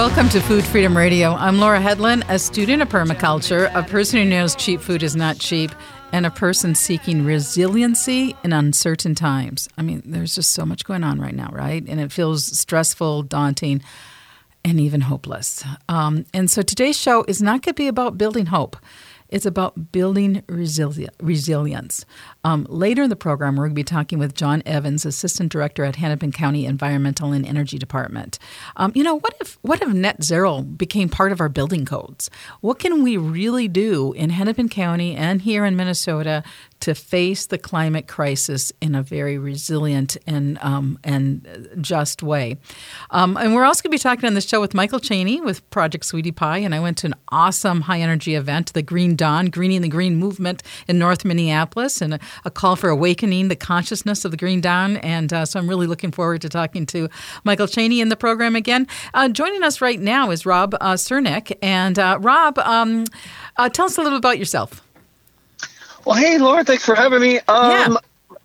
Welcome to Food Freedom Radio. I'm Laura Hedlund, a student of permaculture, a person who knows cheap food is not cheap, and a person seeking resiliency in uncertain times. I mean, there's just so much going on right now, right? And it feels stressful, daunting, and even hopeless. Um, and so today's show is not going to be about building hope. It's about building resili- resilience. Um, later in the program, we're going to be talking with John Evans, Assistant Director at Hennepin County Environmental and Energy Department. Um, you know, what if what if net zero became part of our building codes? What can we really do in Hennepin County and here in Minnesota to face the climate crisis in a very resilient and um, and just way. Um, and we're also going to be talking on the show with Michael Chaney with Project Sweetie Pie, and I went to an awesome high energy event, the Green Dawn, Greening the Green Movement in North Minneapolis, and a, a call for awakening the consciousness of the Green Dawn. And uh, so I'm really looking forward to talking to Michael Chaney in the program again. Uh, joining us right now is Rob uh, Czernik, and uh, Rob, um, uh, tell us a little about yourself. Well, hey, Laura, thanks for having me. Um, Yeah.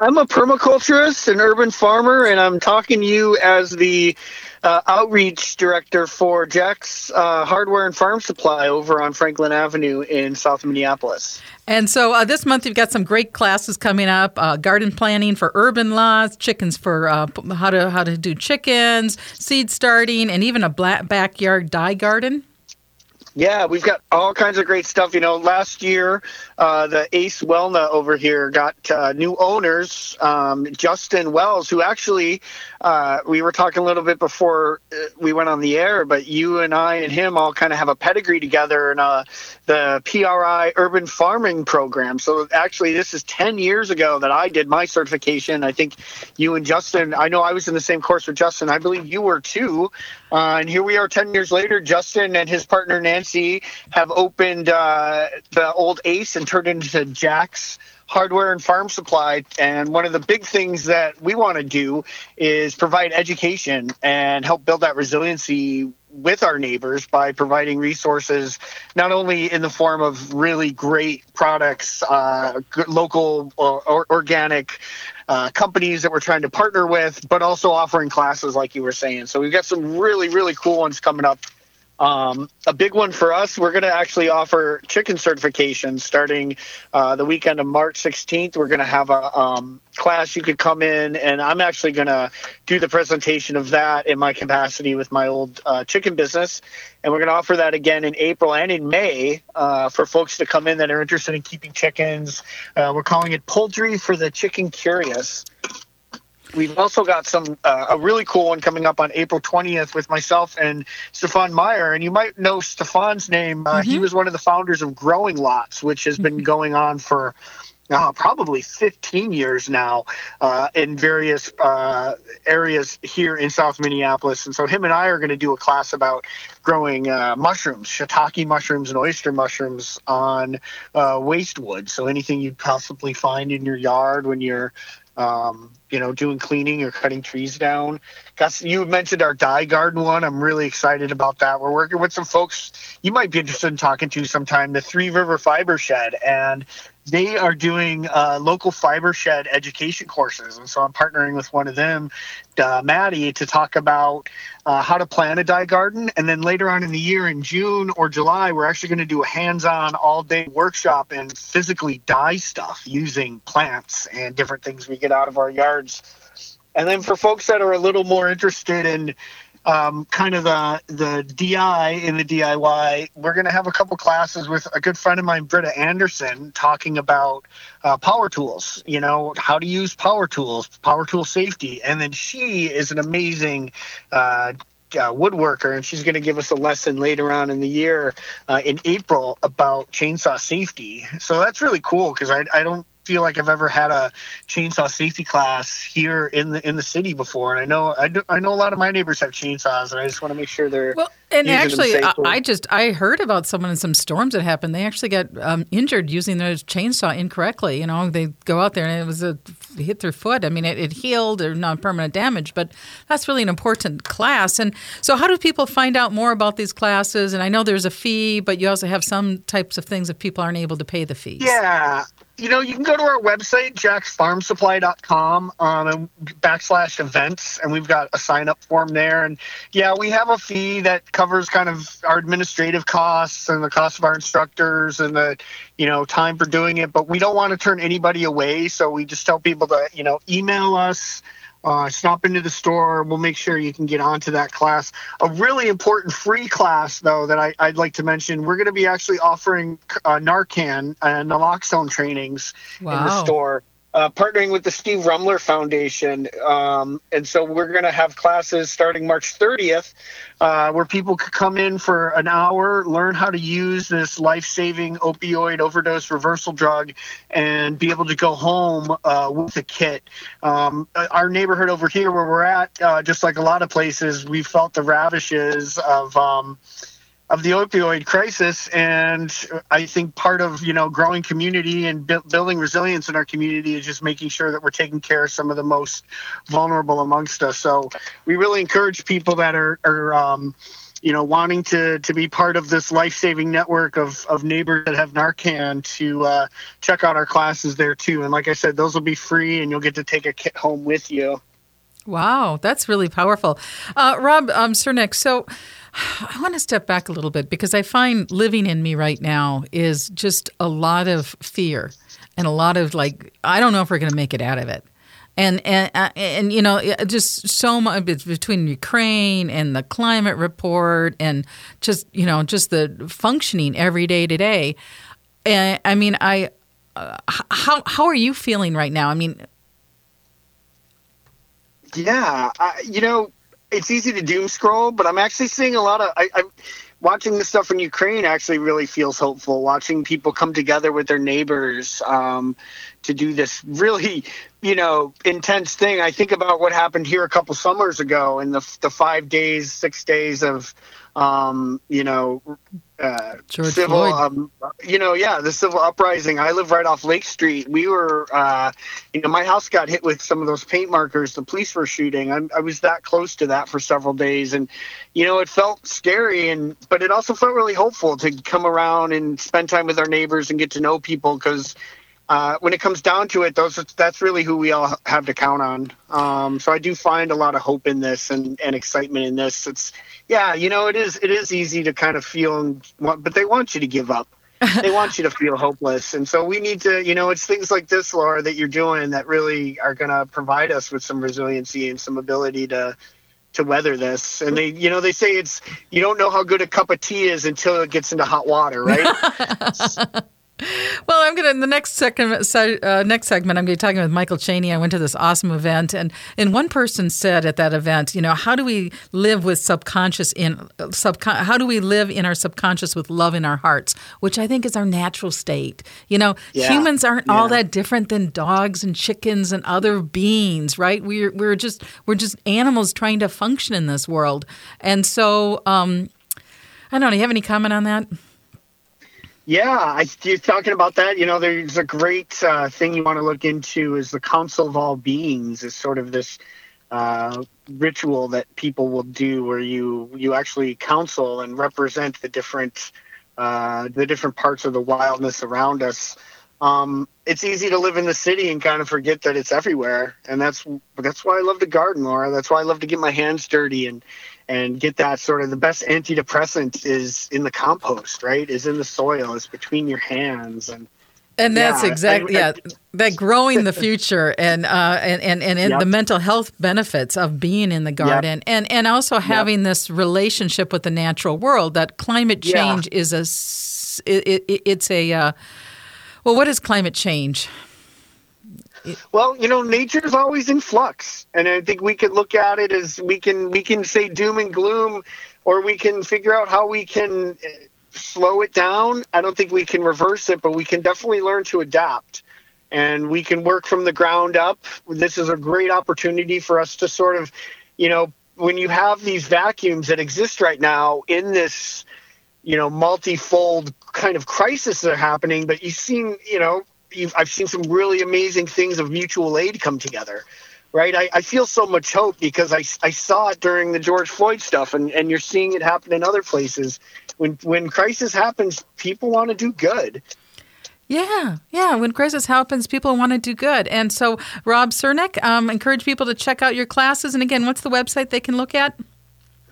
I'm a permaculturist, an urban farmer, and I'm talking to you as the uh, outreach director for Jack's uh, Hardware and Farm Supply over on Franklin Avenue in South Minneapolis. And so uh, this month you've got some great classes coming up: uh, garden planning for urban lots, chickens for uh, how to how to do chickens, seed starting, and even a black backyard dye garden. Yeah, we've got all kinds of great stuff. You know, last year, uh, the Ace Welna over here got uh, new owners, um, Justin Wells, who actually, uh, we were talking a little bit before uh, we went on the air, but you and I and him all kind of have a pedigree together in uh, the PRI Urban Farming Program. So actually, this is 10 years ago that I did my certification. I think you and Justin, I know I was in the same course with Justin. I believe you were too. Uh, and here we are 10 years later. Justin and his partner Nancy have opened uh, the old Ace and turned it into Jack's Hardware and Farm Supply. And one of the big things that we want to do is provide education and help build that resiliency with our neighbors by providing resources not only in the form of really great products, uh, local or, or organic uh, companies that we're trying to partner with, but also offering classes like you were saying. So we've got some really, really cool ones coming up. Um, a big one for us, we're going to actually offer chicken certification starting uh, the weekend of March 16th. We're going to have a um, class you could come in, and I'm actually going to do the presentation of that in my capacity with my old uh, chicken business. And we're going to offer that again in April and in May uh, for folks to come in that are interested in keeping chickens. Uh, we're calling it Poultry for the Chicken Curious. We've also got some uh, a really cool one coming up on April 20th with myself and Stefan Meyer. And you might know Stefan's name. Uh, He was one of the founders of Growing Lots, which has been going on for uh, probably 15 years now uh, in various uh, areas here in South Minneapolis. And so him and I are going to do a class about growing uh, mushrooms, shiitake mushrooms and oyster mushrooms on uh, waste wood. So anything you'd possibly find in your yard when you're um, you know, doing cleaning or cutting trees down. Gus, you mentioned our dye garden one. I'm really excited about that. We're working with some folks you might be interested in talking to sometime, the Three River Fiber Shed, and they are doing uh, local fiber shed education courses. And so I'm partnering with one of them, uh, Maddie, to talk about uh, how to plant a dye garden. And then later on in the year, in June or July, we're actually going to do a hands on all day workshop and physically dye stuff using plants and different things we get out of our yards. And then for folks that are a little more interested in um, kind of the the DI in the DIY, we're going to have a couple classes with a good friend of mine, Britta Anderson, talking about uh, power tools. You know how to use power tools, power tool safety, and then she is an amazing. Uh, uh, woodworker, and she's going to give us a lesson later on in the year uh, in April about chainsaw safety. So that's really cool because I, I don't feel like I've ever had a chainsaw safety class here in the in the city before, and I know I, do, I know a lot of my neighbors have chainsaws, and I just want to make sure they're Well, and actually, I. I just I heard about someone in some storms that happened. They actually got um, injured using their chainsaw incorrectly. You know, they go out there and it was a hit their foot. I mean, it, it healed or non permanent damage, but that's really an important class. And so, how do people find out more about these classes? And I know there's a fee, but you also have some types of things if people aren't able to pay the fees. Yeah. You know, you can go to our website, jacksfarmsupply.com, um, and backslash events, and we've got a sign up form there. And yeah, we have a fee that covers kind of our administrative costs and the cost of our instructors and the, you know, time for doing it. But we don't want to turn anybody away. So we just tell people to, you know, email us uh, stop into the store. We'll make sure you can get onto that class. A really important free class, though, that I, would like to mention. We're going to be actually offering uh, Narcan and naloxone trainings wow. in the store uh, partnering with the Steve Rummler Foundation. Um, and so we're going to have classes starting March 30th uh, where people could come in for an hour, learn how to use this life saving opioid overdose reversal drug, and be able to go home uh, with a kit. Um, our neighborhood over here, where we're at, uh, just like a lot of places, we felt the ravishes of. Um, of the opioid crisis and i think part of you know growing community and bu- building resilience in our community is just making sure that we're taking care of some of the most vulnerable amongst us. So we really encourage people that are, are um, you know wanting to to be part of this life-saving network of of neighbors that have narcan to uh, check out our classes there too. And like i said those will be free and you'll get to take a kit home with you. Wow that's really powerful. Uh, rob um, czernik so I want to step back a little bit because I find living in me right now is just a lot of fear and a lot of like, I don't know if we're going to make it out of it. And, and uh, and you know just so much between Ukraine and the climate report and just you know just the functioning every day today. And I mean, I uh, how how are you feeling right now? I mean, yeah, I, you know, it's easy to doom scroll, but I'm actually seeing a lot of. I, I'm watching the stuff in Ukraine. Actually, really feels hopeful. Watching people come together with their neighbors um, to do this really, you know, intense thing. I think about what happened here a couple summers ago, and the the five days, six days of um, you know, uh, civil, um, you know, yeah, the civil uprising. I live right off Lake Street. We were, uh, you know, my house got hit with some of those paint markers the police were shooting. I, I was that close to that for several days, and you know, it felt scary, and but it also felt really hopeful to come around and spend time with our neighbors and get to know people because uh, when it comes down to it, those that's really who we all have to count on. Um, so I do find a lot of hope in this and, and excitement in this. It's yeah, you know, it is it is easy to kind of feel, but they want you to give up. they want you to feel hopeless, and so we need to, you know, it's things like this, Laura, that you're doing that really are going to provide us with some resiliency and some ability to to weather this. And they, you know, they say it's you don't know how good a cup of tea is until it gets into hot water, right? I'm going to in the next second uh, next segment. I'm going to be talking with Michael Chaney. I went to this awesome event, and and one person said at that event, you know, how do we live with subconscious in subcon- How do we live in our subconscious with love in our hearts, which I think is our natural state. You know, yeah. humans aren't yeah. all that different than dogs and chickens and other beings, right? We're we're just we're just animals trying to function in this world, and so um, I don't know. Do you have any comment on that? Yeah, I, you're talking about that. You know, there's a great uh, thing you want to look into is the Council of All Beings is sort of this uh, ritual that people will do where you you actually counsel and represent the different uh, the different parts of the wildness around us. Um, it's easy to live in the city and kind of forget that it's everywhere, and that's that's why I love to garden, Laura. That's why I love to get my hands dirty and and get that sort of the best antidepressant is in the compost, right? Is in the soil, is between your hands and and that's yeah, exactly I, I, yeah that growing the future and uh, and and and, and yep. the mental health benefits of being in the garden yep. and and also having yep. this relationship with the natural world that climate change yeah. is a it, it, it's a uh, well what is climate change well, you know, nature's always in flux, and I think we could look at it as we can we can say doom and gloom, or we can figure out how we can uh, slow it down. I don't think we can reverse it, but we can definitely learn to adapt, and we can work from the ground up. This is a great opportunity for us to sort of, you know, when you have these vacuums that exist right now in this you know multifold kind of crisis that are happening but you've seen you know I've seen some really amazing things of mutual aid come together. Right, I, I feel so much hope because I, I saw it during the George Floyd stuff, and, and you're seeing it happen in other places. When when crisis happens, people want to do good, Yeah, yeah. When crisis happens, people want to do good. And so, Rob Czernik, um, encourage people to check out your classes. And again, what's the website they can look at?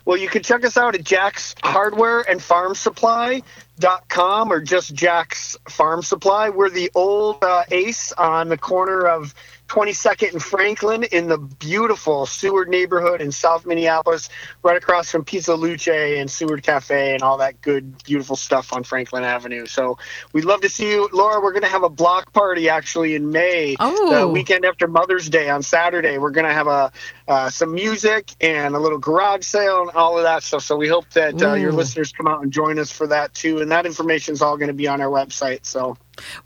Well, you can check us out at Jack's Hardware and Farm Supply dot com or just Jack's Farm Supply. We're the old uh, Ace on the corner of 22nd and Franklin in the beautiful Seward neighborhood in South Minneapolis, right across from Pizza Luce and Seward Cafe and all that good, beautiful stuff on Franklin Avenue. So we'd love to see you. Laura, we're going to have a block party actually in May, oh. the weekend after Mother's Day on Saturday. We're going to have a uh, some music and a little garage sale and all of that stuff. So we hope that uh, your listeners come out and join us for that too. And that information is all going to be on our website. So.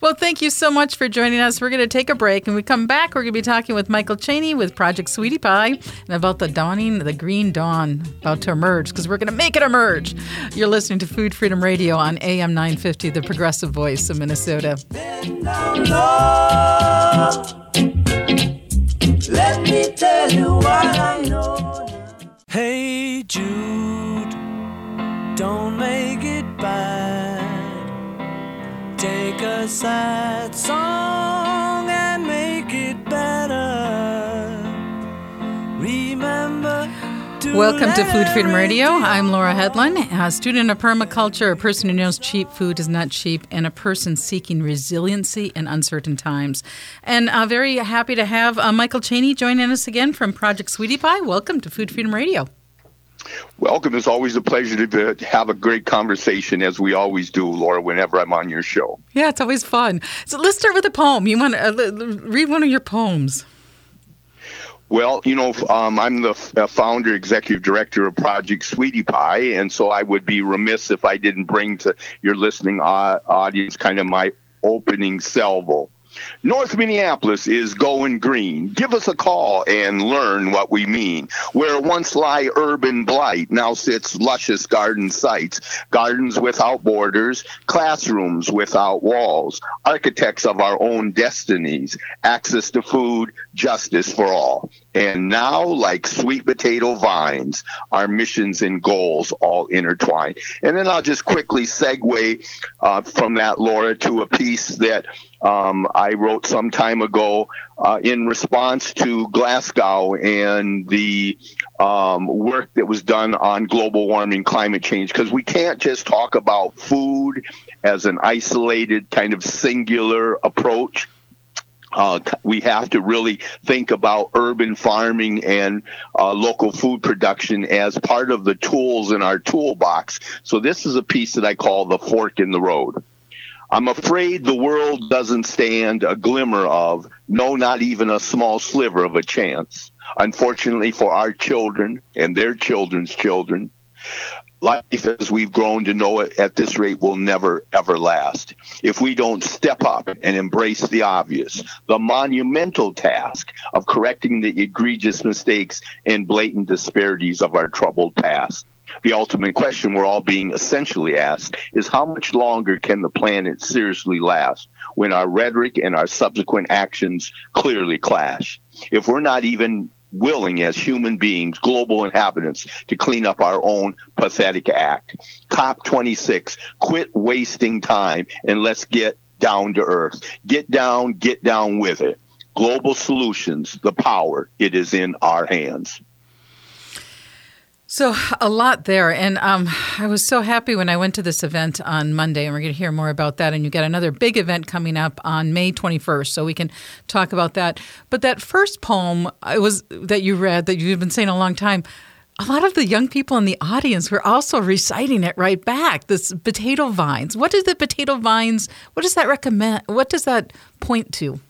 Well, thank you so much for joining us. We're going to take a break. and we come back, we're going to be talking with Michael Chaney with Project Sweetie Pie and about the dawning, the green dawn about to emerge because we're going to make it emerge. You're listening to Food Freedom Radio on AM 950, the progressive voice of Minnesota. Let me tell you what I know. Hey, Jude, don't make it bad. Take a sad song and make it better. Remember. To Welcome to Food Freedom Radio. I'm Laura Hedlund, a student of permaculture, a person who knows cheap food is not cheap, and a person seeking resiliency in uncertain times. And uh, very happy to have uh, Michael Chaney joining us again from Project Sweetie Pie. Welcome to Food Freedom Radio. Welcome. It's always a pleasure to have a great conversation, as we always do, Laura, whenever I'm on your show. Yeah, it's always fun. So let's start with a poem. You want to uh, read one of your poems? Well, you know, um, I'm the f- uh, founder, executive director of Project Sweetie Pie, and so I would be remiss if I didn't bring to your listening uh, audience kind of my opening salvo. North Minneapolis is going green. Give us a call and learn what we mean. Where once lie urban blight, now sits luscious garden sites, gardens without borders, classrooms without walls, architects of our own destinies, access to food, justice for all. And now, like sweet potato vines, our missions and goals all intertwine. And then I'll just quickly segue uh, from that, Laura, to a piece that um, I wrote some time ago uh, in response to Glasgow and the um, work that was done on global warming, climate change, because we can't just talk about food as an isolated kind of singular approach. Uh, we have to really think about urban farming and uh, local food production as part of the tools in our toolbox. So, this is a piece that I call the fork in the road. I'm afraid the world doesn't stand a glimmer of, no, not even a small sliver of a chance. Unfortunately for our children and their children's children, life as we've grown to know it at this rate will never ever last. If we don't step up and embrace the obvious, the monumental task of correcting the egregious mistakes and blatant disparities of our troubled past. The ultimate question we're all being essentially asked is how much longer can the planet seriously last when our rhetoric and our subsequent actions clearly clash? If we're not even willing as human beings, global inhabitants, to clean up our own pathetic act. COP26, quit wasting time and let's get down to earth. Get down, get down with it. Global solutions, the power, it is in our hands. So, a lot there. And um, I was so happy when I went to this event on Monday, and we're going to hear more about that. And you got another big event coming up on May 21st, so we can talk about that. But that first poem it was that you read, that you've been saying a long time, a lot of the young people in the audience were also reciting it right back. This potato vines. What does the potato vines? What does that recommend? What does that point to?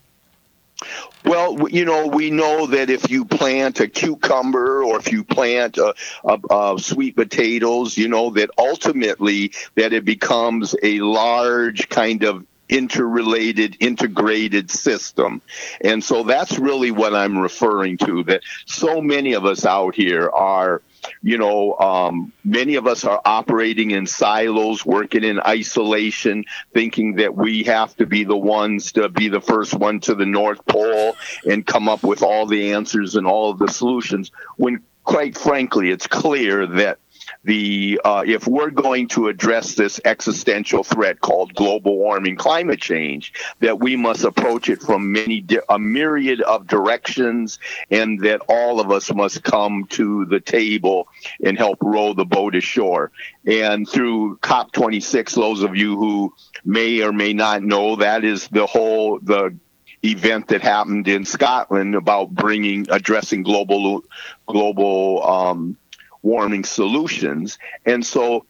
Well, you know, we know that if you plant a cucumber or if you plant a, a, a, sweet potatoes, you know that ultimately that it becomes a large kind of interrelated, integrated system. And so that's really what I'm referring to. That so many of us out here are you know, um, many of us are operating in silos, working in isolation, thinking that we have to be the ones to be the first one to the North Pole and come up with all the answers and all of the solutions. When, quite frankly, it's clear that the uh, if we're going to address this existential threat called global warming, climate change, that we must approach it from many a myriad of directions, and that all of us must come to the table and help row the boat ashore. And through COP26, those of you who may or may not know, that is the whole the event that happened in Scotland about bringing addressing global global um, warming solutions, and so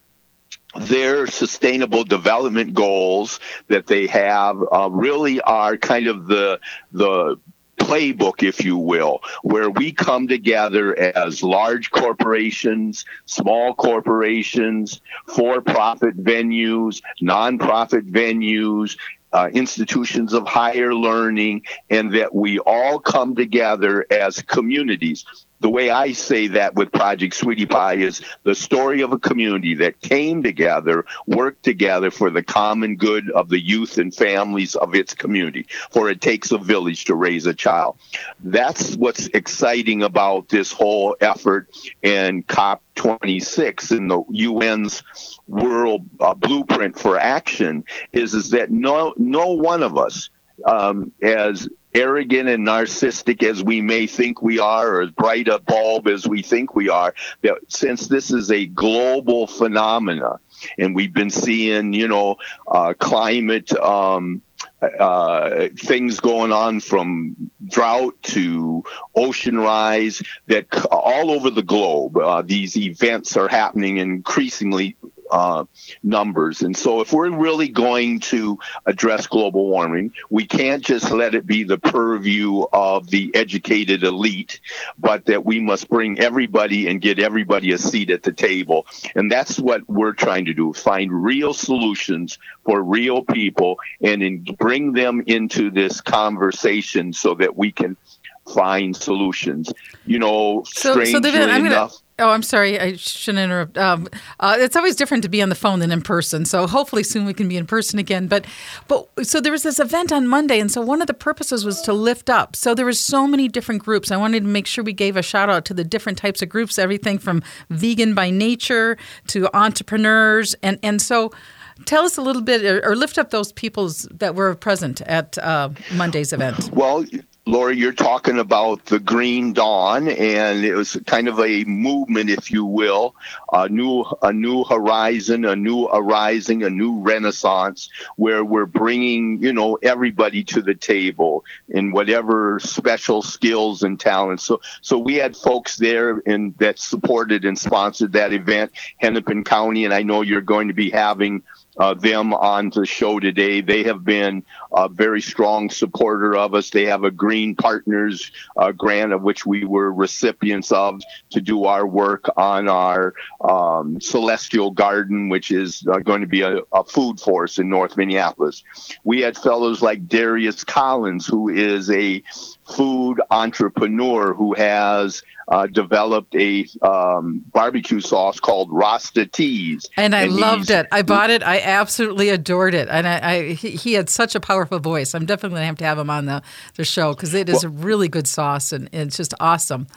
their sustainable development goals that they have uh, really are kind of the the playbook, if you will, where we come together as large corporations, small corporations, for profit venues, nonprofit venues, uh, institutions of higher learning, and that we all come together as communities the way I say that with Project Sweetie Pie is the story of a community that came together, worked together for the common good of the youth and families of its community. For it takes a village to raise a child. That's what's exciting about this whole effort and COP26 in the UN's world uh, blueprint for action is, is that no, no one of us um, as arrogant and narcissistic as we may think we are, or as bright a bulb as we think we are, that since this is a global phenomena, and we've been seeing, you know, uh, climate um, uh, things going on from drought to ocean rise that all over the globe uh, these events are happening increasingly uh, numbers. And so, if we're really going to address global warming, we can't just let it be the purview of the educated elite, but that we must bring everybody and get everybody a seat at the table. And that's what we're trying to do find real solutions for real people and in, bring them into this conversation so that we can find solutions. You know, so, strangely so enough. Gonna- Oh, I'm sorry. I shouldn't interrupt. Um, uh, it's always different to be on the phone than in person. So hopefully soon we can be in person again. But, but so there was this event on Monday, and so one of the purposes was to lift up. So there was so many different groups. I wanted to make sure we gave a shout out to the different types of groups, everything from vegan by nature to entrepreneurs, and and so. Tell us a little bit, or, lift up those peoples that were present at uh, Monday's event. Well, Laura, you're talking about the Green Dawn, and it was kind of a movement, if you will, a new a new horizon, a new arising, a new renaissance, where we're bringing you know everybody to the table in whatever special skills and talents. So so we had folks there and that supported and sponsored that event, Hennepin County, and I know you're going to be having uh, them on the show today. They have been a very strong supporter of us. They have a Green Partners uh, grant of which we were recipients of to do our work on our um, Celestial Garden, which is uh, going to be a, a, food force in North Minneapolis. We had fellows like Darius Collins, who is a food entrepreneur who has uh, developed a um, barbecue sauce called Rasta Teas. And I and loved it. I bought it. I absolutely adored it. And I, I he, he, had such a powerful voice. I'm definitely going to have to have him on the, the show because it is well, a really good sauce and it's just awesome.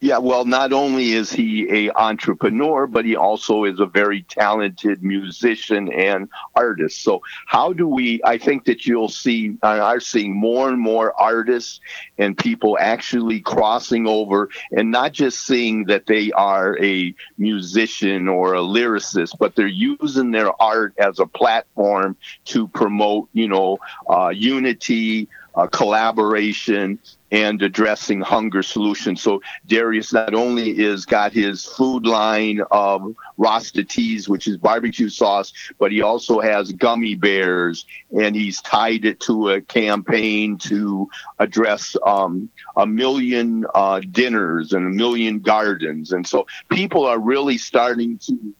Yeah, well, not only is he a entrepreneur, but he also is a very talented musician and artist. So, how do we? I think that you'll see, uh, are seeing more and more artists and people actually crossing over, and not just seeing that they are a musician or a lyricist, but they're using their art as a platform to promote, you know, uh, unity, uh, collaboration, and addressing hunger solutions. So Darius not only is got his food line of Rasta Teas, which is barbecue sauce, but he also has gummy bears, and he's tied it to a campaign to address um, a million uh, dinners and a million gardens. And so people are really starting to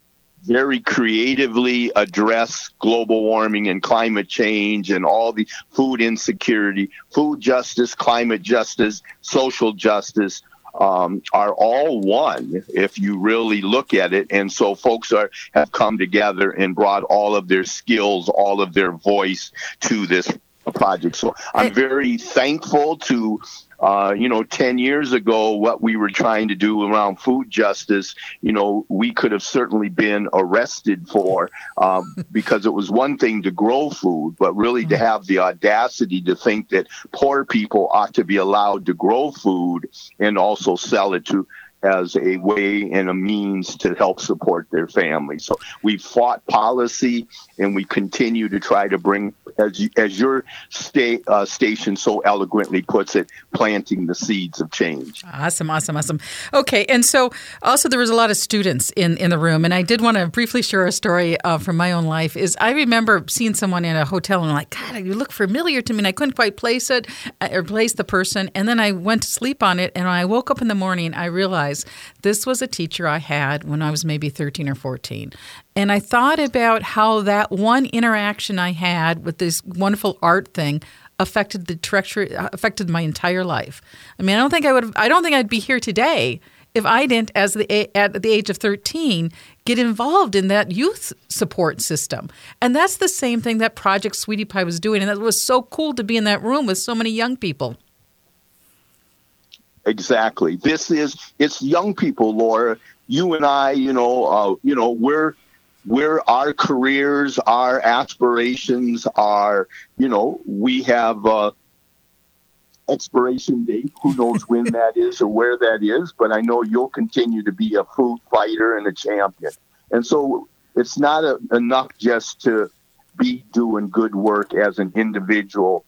very creatively address global warming and climate change and all the food insecurity, food justice, climate justice, social justice. Um, are all one if you really look at it, and so folks are have come together and brought all of their skills, all of their voice to this project. So I'm very thankful to uh, you know, 10 years ago, what we were trying to do around food justice, you know, we could have certainly been arrested for um, because it was one thing to grow food, but really to mm-hmm. have the audacity to think that poor people ought to be allowed to grow food and also sell it to as a way and a means to help support their family. So we fought policy and we continue to try to bring, as, you, as your state, uh, station so eloquently puts it, planting the seeds of change. Awesome, awesome, awesome. Okay, and so also there was a lot of students in, in the room, and I did want to briefly share a story uh, from my own life. Is I remember seeing someone in a hotel and I'm like, God, you look familiar to me, and I couldn't quite place it uh, or place the person, and then I went to sleep on it, and when I woke up in the morning, I realized this was a teacher I had when I was maybe 13 or 14. And I thought about how that one interaction I had with this wonderful art thing affected the trajectory affected my entire life. I mean, I don't think I would I don't think I'd be here today if I didn't as the at the age of 13 get involved in that youth support system. And that's the same thing that Project Sweetie Pie was doing and that was so cool to be in that room with so many young people. Exactly. This is it's young people, Laura. You and I, you know, uh, you know, we're we're our careers, our aspirations are, you know, we have uh, expiration date. Who knows when that is or where that is? But I know you'll continue to be a food fighter and a champion. And so it's not a, enough just to be doing good work as an individual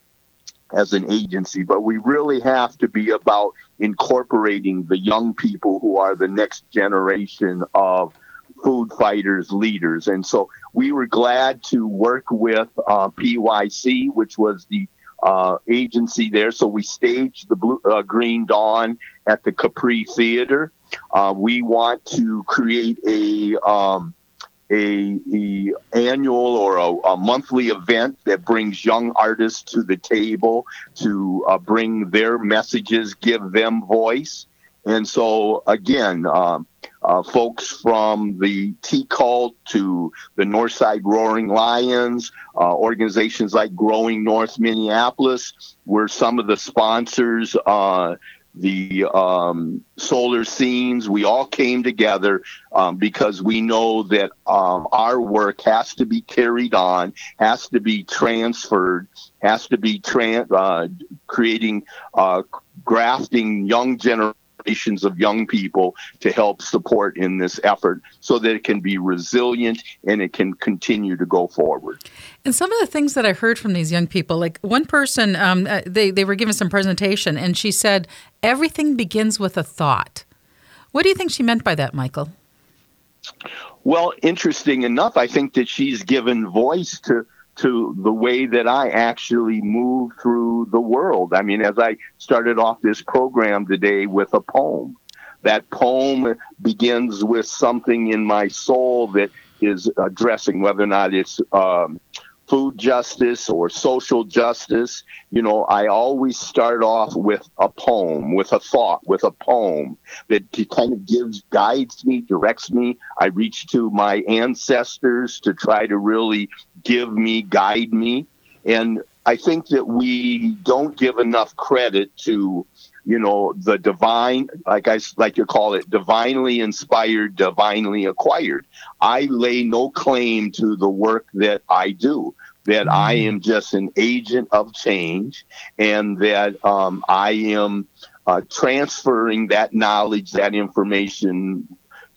as an agency, but we really have to be about incorporating the young people who are the next generation of food fighters, leaders. And so we were glad to work with uh, PYC, which was the uh, agency there. So we staged the Blue, uh, Green Dawn at the Capri Theater. Uh, we want to create a um, a, a annual or a, a, monthly event that brings young artists to the table to uh, bring their messages, give them voice. And so, again, um, uh, folks from the T Cult to the Northside Roaring Lions, uh, organizations like Growing North Minneapolis were some of the sponsors uh, the um, solar scenes. We all came together um, because we know that um, our work has to be carried on, has to be transferred, has to be uh, creating, uh, grafting young generations generations of young people to help support in this effort so that it can be resilient and it can continue to go forward. And some of the things that I heard from these young people, like one person, um, uh, they, they were giving some presentation and she said, everything begins with a thought. What do you think she meant by that, Michael? Well, interesting enough, I think that she's given voice to to the way that I actually move through the world. I mean, as I started off this program today with a poem, that poem begins with something in my soul that is addressing whether or not it's um, food justice or social justice. You know, I always start off with a poem, with a thought, with a poem that kind of gives, guides me, directs me. I reach to my ancestors to try to really give me, guide me. And I think that we don't give enough credit to you know the divine like i like you call it divinely inspired divinely acquired i lay no claim to the work that i do that i mm. am just an agent of change and that um, i am uh, transferring that knowledge that information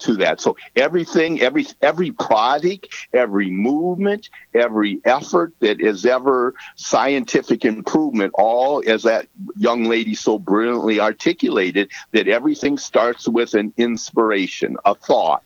to that. So everything, every every product, every movement, every effort that is ever scientific improvement, all as that young lady so brilliantly articulated, that everything starts with an inspiration, a thought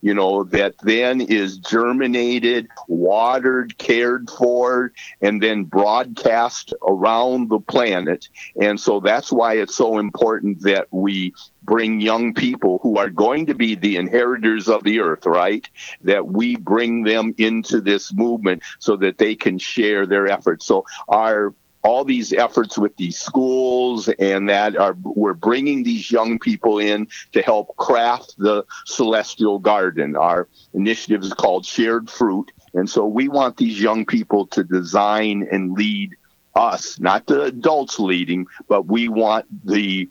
you know, that then is germinated, watered, cared for, and then broadcast around the planet. And so that's why it's so important that we bring young people who are going to be the inheritors of the earth, right? That we bring them into this movement so that they can share their efforts. So our all these efforts with these schools and that are we're bringing these young people in to help craft the celestial garden. Our initiative is called shared fruit. And so we want these young people to design and lead us, not the adults leading, but we want the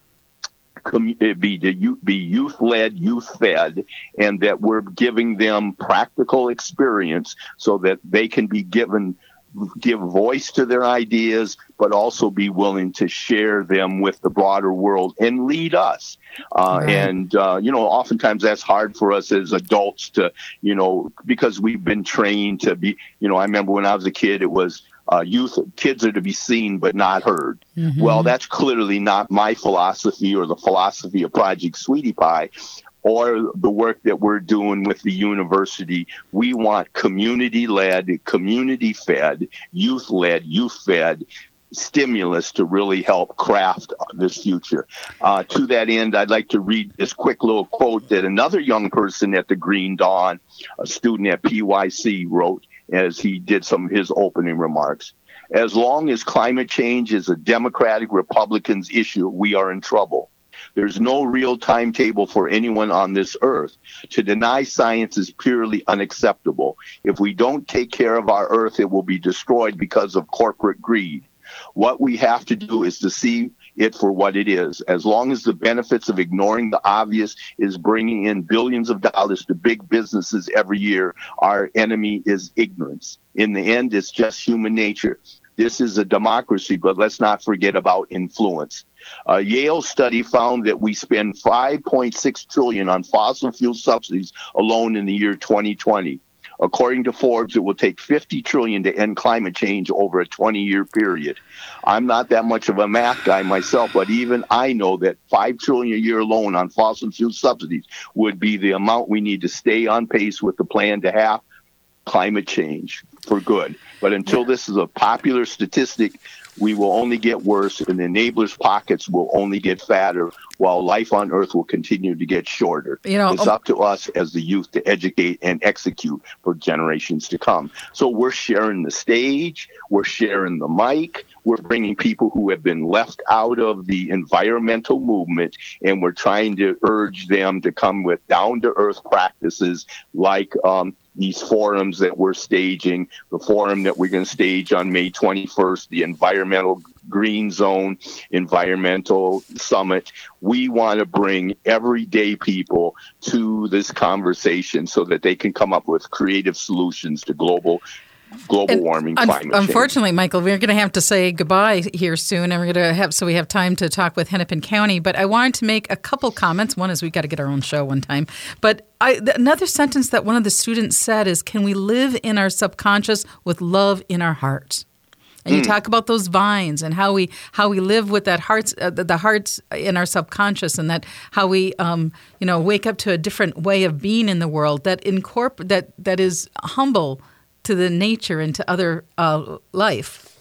eh, be to be youth led, youth fed, and that we're giving them practical experience so that they can be given give voice to their ideas, but also be willing to share them with the broader world and lead us. Uh, right. And, uh, you know, oftentimes that's hard for us as adults to, you know, because we've been trained to be, you know, I remember when I was a kid, it was, uh, youth kids are to be seen but not heard. Mm-hmm. Well, that's clearly not my philosophy or the philosophy of Project Sweetie Pie or the work that we're doing with the university. We want community led, community fed, youth led, youth fed stimulus to really help craft this future. Uh, to that end, I'd like to read this quick little quote that another young person at the Green Dawn, a student at PYC, wrote as he did some of his opening remarks. As long as climate change is a Democratic Republicans issue, we are in trouble. There's no real timetable for anyone on this earth. To deny science is purely unacceptable. If we don't take care of our earth, it will be destroyed because of corporate greed. What we have to do is to see it for what it is. As long as the benefits of ignoring the obvious is bringing in billions of dollars to big businesses every year, our enemy is ignorance. In the end, it's just human nature. This is a democracy, but let's not forget about influence. A Yale study found that we spend 5.6 trillion on fossil fuel subsidies alone in the year 2020. According to Forbes, it will take 50 trillion to end climate change over a 20-year period. I'm not that much of a math guy myself, but even I know that 5 trillion a year alone on fossil fuel subsidies would be the amount we need to stay on pace with the plan to have climate change for good. But until this is a popular statistic, we will only get worse and the enablers' pockets will only get fatter while life on earth will continue to get shorter. You know, it's um, up to us as the youth to educate and execute for generations to come. So we're sharing the stage, we're sharing the mic, we're bringing people who have been left out of the environmental movement and we're trying to urge them to come with down to earth practices like um, these forums that we're staging, the forum that we're going to stage on May 21st, the environmental green zone environmental summit. We want to bring everyday people to this conversation so that they can come up with creative solutions to global global and warming, un- climate Unfortunately, Michael, we're going to have to say goodbye here soon, and we're going to have so we have time to talk with Hennepin County. But I wanted to make a couple comments. One is we've got to get our own show one time. But I, another sentence that one of the students said is, "Can we live in our subconscious with love in our hearts?" And you hmm. talk about those vines and how we how we live with that hearts uh, the, the, hearts in our subconscious and that how we um, you know wake up to a different way of being in the world that incorporate that that is humble to the nature and to other uh, life.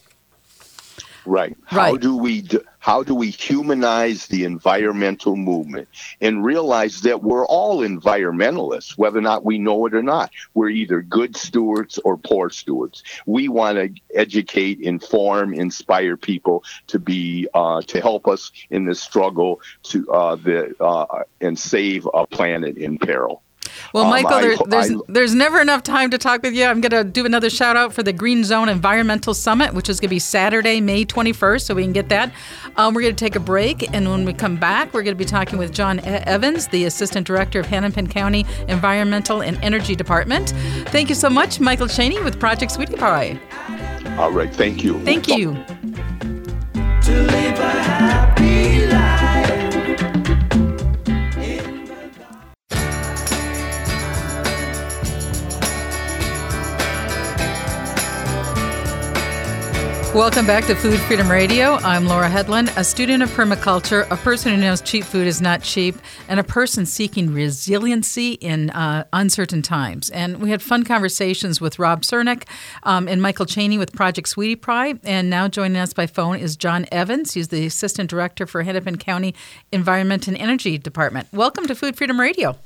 Right. How right. do we do, how do we humanize the environmental movement and realize that we're all environmentalists, whether or not we know it or not? We're either good stewards or poor stewards. We want to educate, inform, inspire people to be uh, to help us in this struggle to uh, the uh, and save a planet in peril. Well, um, Michael, there, there's I, there's never enough time to talk with you. I'm going to do another shout out for the Green Zone Environmental Summit, which is going to be Saturday, May 21st, so we can get that. Um, we're going to take a break, and when we come back, we're going to be talking with John Evans, the Assistant Director of Hennepin County Environmental and Energy Department. Thank you so much, Michael Chaney with Project Sweetie Pie. All right, thank you. Thank you. Welcome back to Food Freedom Radio. I'm Laura Hedlund, a student of permaculture, a person who knows cheap food is not cheap, and a person seeking resiliency in uh, uncertain times. And we had fun conversations with Rob Czernik um, and Michael Chaney with Project Sweetie Pie. And now joining us by phone is John Evans. He's the Assistant Director for Hennepin County Environment and Energy Department. Welcome to Food Freedom Radio.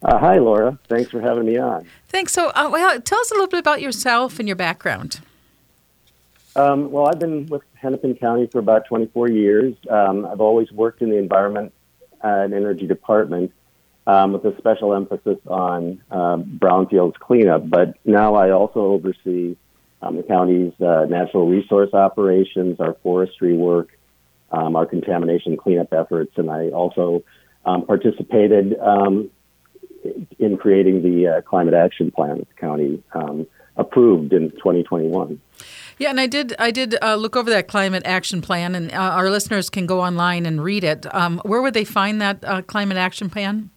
Uh, hi, Laura. Thanks for having me on. Thanks. So, uh, well, tell us a little bit about yourself and your background. Um, well, I've been with Hennepin County for about 24 years. Um, I've always worked in the environment and energy department um, with a special emphasis on um, brownfields cleanup. But now I also oversee um, the county's uh, natural resource operations, our forestry work, um, our contamination cleanup efforts, and I also participated in creating the uh, climate action plan that the county approved in 2021. Yeah, and I did. I did uh, look over that climate action plan, and uh, our listeners can go online and read it. Um, where would they find that uh, climate action plan?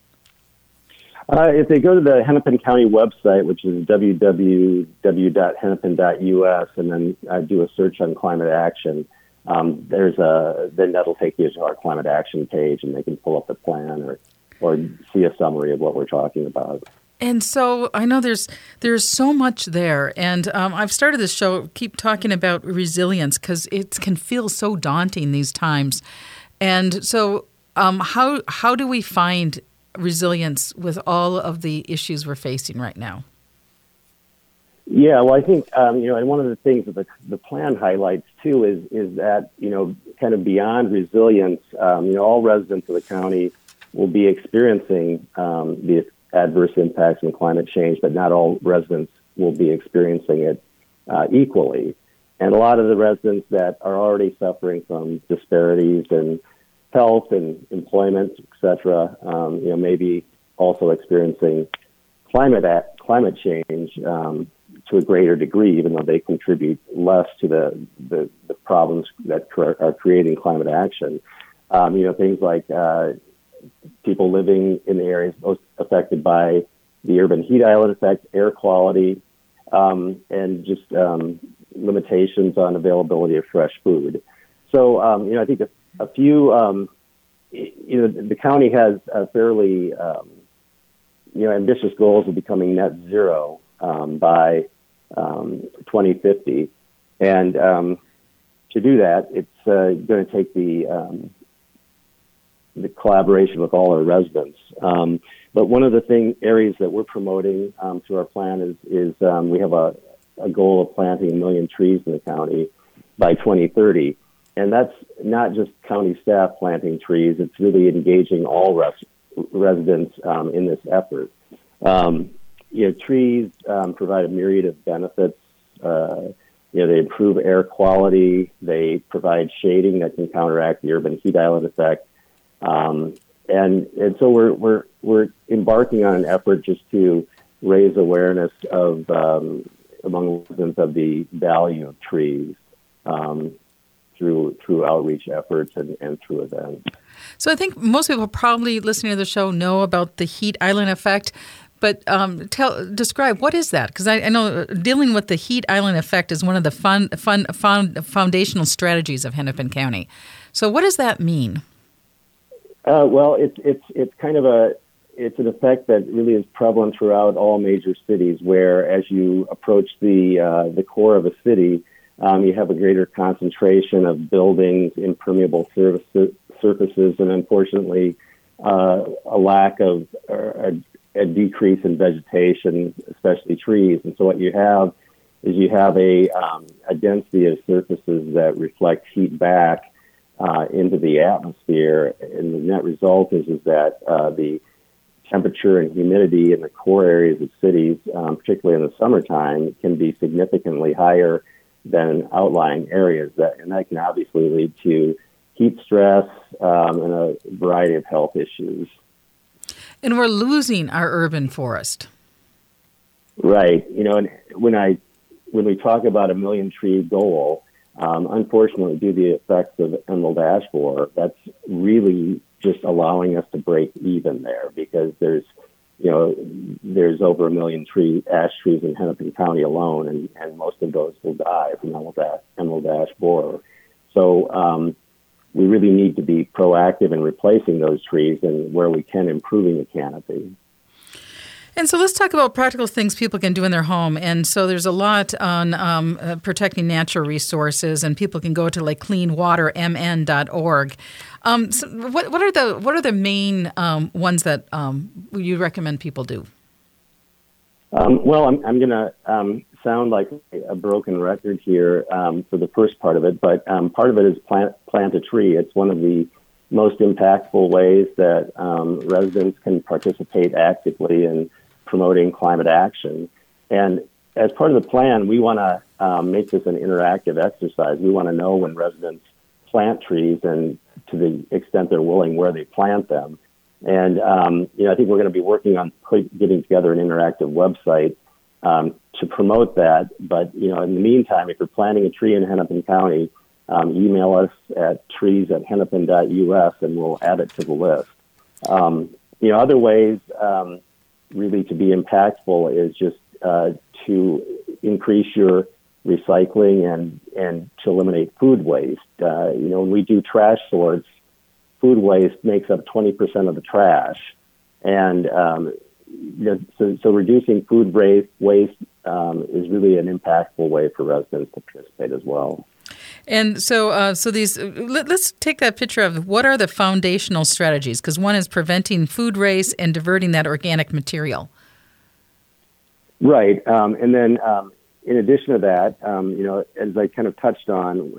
Uh, if they go to the Hennepin County website, which is www.hennepin.us, and then uh, do a search on climate action, um, there's a then that'll take you to our climate action page, and they can pull up the plan or or see a summary of what we're talking about. And so I know there's there's so much there, and um, I've started this show keep talking about resilience because it can feel so daunting these times. And so, um, how how do we find resilience with all of the issues we're facing right now? Yeah, well, I think um, you know, and one of the things that the, the plan highlights too is is that you know, kind of beyond resilience, um, you know, all residents of the county will be experiencing um, the adverse impacts from climate change, but not all residents will be experiencing it uh, equally. And a lot of the residents that are already suffering from disparities in health and employment, et cetera, um, you know, maybe also experiencing climate at, climate change um, to a greater degree, even though they contribute less to the, the, the problems that are creating climate action. Um, you know, things like uh, people living in the areas most affected by the urban heat island effect, air quality, um, and just um, limitations on availability of fresh food. So, um, you know, I think a, a few, um, you know, the county has fairly, um, you know, ambitious goals of becoming net zero um, by 2050. And to do that, it's uh, going to take the the collaboration with all our residents. Um, but one of the thing areas that we're promoting um, through our plan is is um, we have a, a goal of planting a million trees in the county by 2030, and that's not just county staff planting trees. It's really engaging all res- residents um, in this effort. Um, you know, trees um, provide a myriad of benefits. Uh, you know, they improve air quality. They provide shading that can counteract the urban heat island effect um, and and so we're we're we're embarking on an effort just to raise awareness of um, among residents of the value of trees um, through through outreach efforts and, and through events. So I think most people probably listening to the show know about the heat island effect. But um, tell, describe what is that? Because I, I, know dealing with the heat island effect is one of the fun, fun, fun, foundational strategies of Hennepin County. So, what does that mean? Uh, well, it's it's it's kind of a it's an effect that really is prevalent throughout all major cities. Where as you approach the uh, the core of a city, um, you have a greater concentration of buildings, impermeable surfaces, surfaces and unfortunately, uh, a lack of a, a decrease in vegetation, especially trees. And so what you have is you have a um, a density of surfaces that reflect heat back uh, into the atmosphere. And the net result is, is that uh, the temperature and humidity in the core areas of cities, um, particularly in the summertime, can be significantly higher than outlying areas. That, and that can obviously lead to heat stress um, and a variety of health issues. And we're losing our urban forest. Right. You know, and when I when we talk about a million tree goal, um, unfortunately, due to the effects of emerald ash borer, that's really just allowing us to break even there because there's, you know, there's over a million tree ash trees in Hennepin County alone, and, and most of those will die from emerald ash, emerald ash borer. So um, we really need to be proactive in replacing those trees and where we can improving the canopy. And so let's talk about practical things people can do in their home. And so there's a lot on um, uh, protecting natural resources, and people can go to like cleanwatermn.org. Um, so what, what are the what are the main um, ones that um, you recommend people do? Um, well, I'm, I'm going to um, sound like a broken record here for the first part of it, but part of it is plant plant a tree. It's one of the most impactful ways that residents can participate actively in promoting climate action. And as part of the plan, we want to um, make this an interactive exercise. We want to know when residents plant trees and to the extent they're willing where they plant them. And um, you know, I think we're going to be working on getting together an interactive website um, to promote that. But you know, in the meantime, if you're planting a tree in Hennepin County, um, email us at trees at hennepin.us and we'll add it to the list. Um, you know, other ways um, really to be impactful is just uh, to increase your recycling and and to eliminate food waste. Uh, you know, when we do trash sorts, food waste makes up 20% of the trash, and um, you know, so, so reducing food waste, um, is really an impactful way for residents to participate as well. And so, uh, so these. Let, us take that picture of what are the foundational strategies? Because one is preventing food waste and diverting that organic material. Right, um, and then um, in addition to that, um, you know, as I kind of touched on,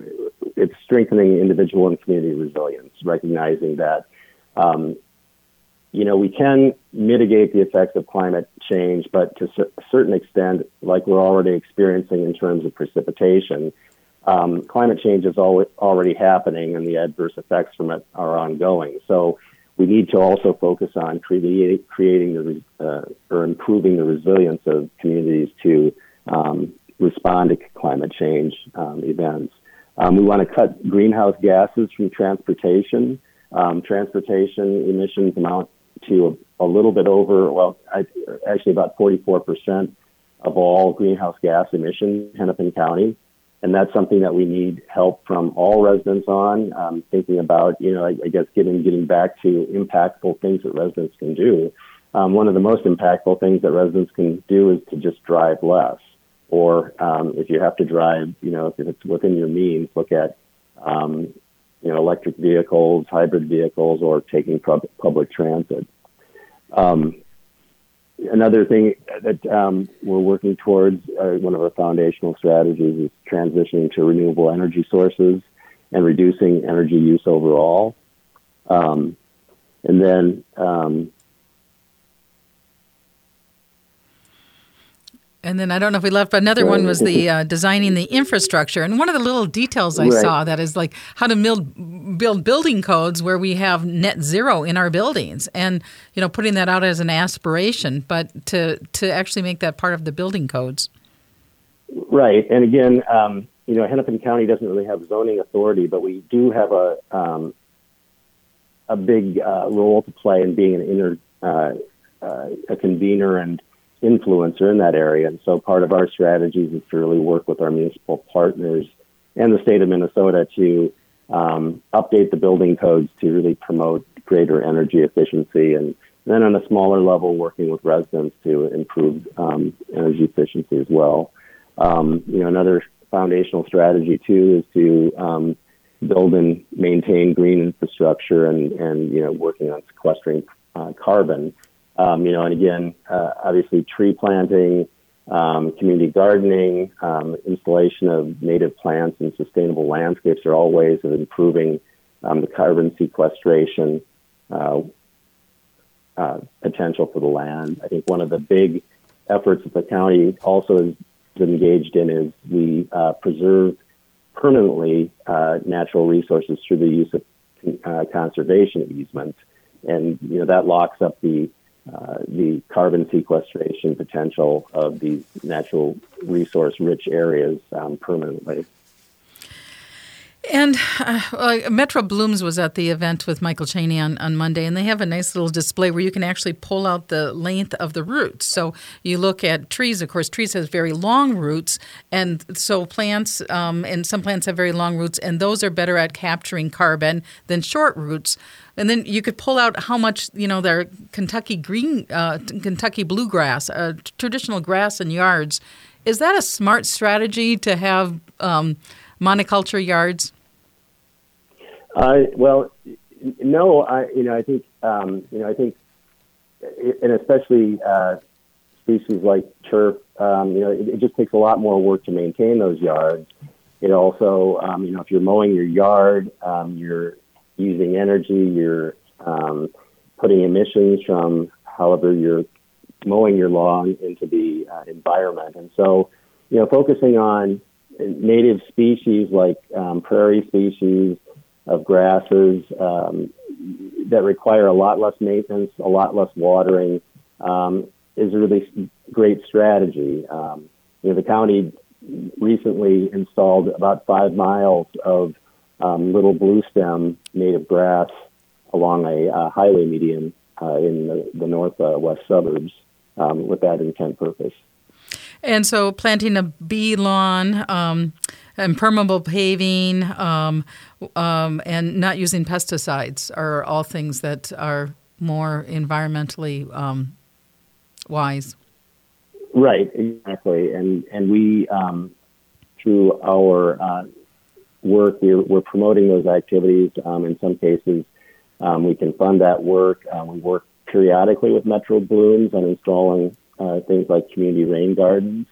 it's strengthening individual and community resilience, recognizing that, um, you know, we can mitigate the effects of climate change, but to a certain extent, like we're already experiencing in terms of precipitation, um, climate change is already happening and the adverse effects from it are ongoing. So we need to also focus on creating, creating the, uh, or improving the resilience of communities to um, respond to climate change um, events. Um, we want to cut greenhouse gases from transportation. Um, transportation emissions amount to a, a, little bit over, well, I, actually about 44% of all greenhouse gas emissions in Hennepin County. And that's something that we need help from all residents on, um, thinking about, you know, I, I, guess getting, getting back to impactful things that residents can do. Um, one of the most impactful things that residents can do is to just drive less or um, if you have to drive, you know, if it's within your means, look at, um, you know, electric vehicles, hybrid vehicles, or taking pub- public transit. Um, another thing that um, we're working towards, uh, one of our foundational strategies, is transitioning to renewable energy sources and reducing energy use overall. Um, and then um, And then I don't know if we left, but another one was the uh, designing the infrastructure. And one of the little details I right. saw that is like how to build build building codes where we have net zero in our buildings, and you know putting that out as an aspiration, but to to actually make that part of the building codes. Right, and again, um, you know, Hennepin County doesn't really have zoning authority, but we do have a um, a big uh, role to play in being an inner uh, uh a convener and influencer in that area. And so part of our strategies is to really work with our municipal partners and the state of Minnesota to um, update the building codes to really promote greater energy efficiency and then on a smaller level working with residents to improve um, energy efficiency as well. Um, you know, another foundational strategy too is to um, build and maintain green infrastructure and, and you know working on sequestering uh, carbon um, you know, and again, uh, obviously tree planting, um, community gardening, um, installation of native plants and sustainable landscapes are all ways of improving um, the carbon sequestration uh, uh, potential for the land. I think one of the big efforts that the county also is engaged in is we uh, preserve permanently uh, natural resources through the use of uh, conservation easements, and you know that locks up the uh, the carbon sequestration potential of these natural resource rich areas um, permanently. And uh, Metro Blooms was at the event with Michael Chaney on, on Monday, and they have a nice little display where you can actually pull out the length of the roots. So you look at trees. Of course, trees has very long roots, and so plants um, and some plants have very long roots, and those are better at capturing carbon than short roots. And then you could pull out how much you know their Kentucky green, uh, Kentucky bluegrass, uh, traditional grass in yards. Is that a smart strategy to have? Um, monoculture yards? Uh, well, no. I you know I think um, you know I think and especially uh, species like turf. Um, you know, it, it, just takes a lot more work to maintain those yards. It also, um, you know, if you're mowing your yard, um, you're using energy, you're um, putting emissions from however you're mowing your lawn into the uh, environment. And so, you know, focusing on native species like um, prairie species of grasses um, that require a lot less maintenance, a lot less watering, um, is a really great strategy. Um, you know, the county recently installed about five miles of um, little blue stem native grass along a uh, highway median uh, in the, the northwest suburbs um, with that intent purpose. And so, planting a bee lawn, um, impermeable paving, um, um, and not using pesticides are all things that are more environmentally um, wise. Right, exactly, and and we um, through our uh, work we're, we're promoting those activities. Um, in some cases, we can fund that work. Uh, we work periodically with Metro Blooms on installing uh, things like community rain gardens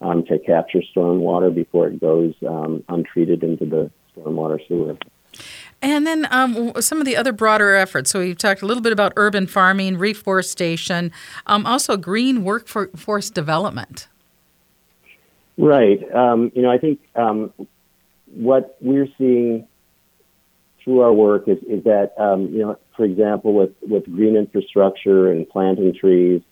um, to capture stormwater before it goes um, untreated into the stormwater sewer. And then um, some of the other broader efforts. So we've talked a little bit about urban farming, reforestation, um, also green workforce development. Right. Um, you know, I think um, what we're seeing through our work is, is that, um, you know, for example, with, with green infrastructure and planting trees,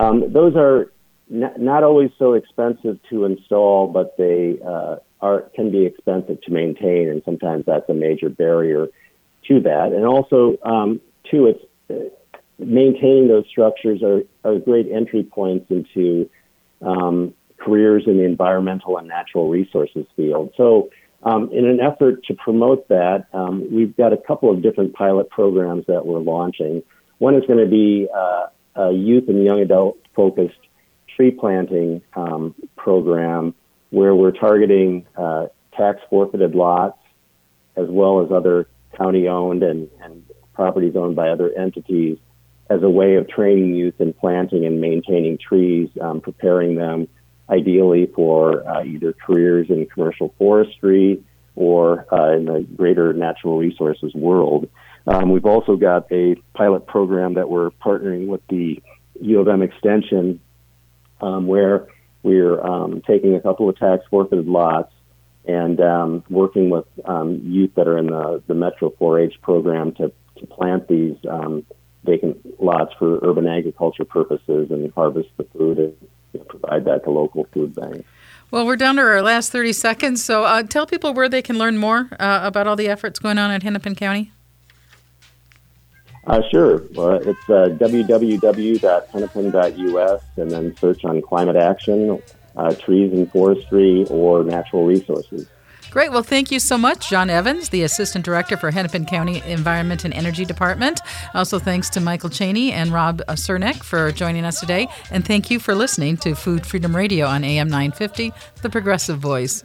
um, those are n- not always so expensive to install, but they uh, are can be expensive to maintain, and sometimes that's a major barrier to that. And also, um, too, it's uh, maintaining those structures are, are great entry points into um, careers in the environmental and natural resources field. So, um, in an effort to promote that, um, we've got a couple of different pilot programs that we're launching. One is going to be uh, a youth and young adult focused tree planting um, program where we're targeting uh, tax forfeited lots as well as other county owned and, and properties owned by other entities as a way of training youth in planting and maintaining trees, um, preparing them ideally for uh, either careers in commercial forestry or uh, in the greater natural resources world. Um, we've also got a pilot program that we're partnering with the U of M Extension, um, where we're um, taking a couple of tax forfeited lots and um, working with um, youth that are in the, the Metro 4-H program to, to plant these um, vacant lots for urban agriculture purposes and harvest the food and you know, provide that to local food banks. Well, we're down to our last 30 seconds, so uh, tell people where they can learn more uh, about all the efforts going on at Hennepin County. Uh, sure. Well, it's uh, www.hennepin.us and then search on climate action, uh, trees and forestry, or natural resources. Great. Well, thank you so much, John Evans, the Assistant Director for Hennepin County Environment and Energy Department. Also, thanks to Michael Chaney and Rob Czernik for joining us today. And thank you for listening to Food Freedom Radio on AM 950, The Progressive Voice.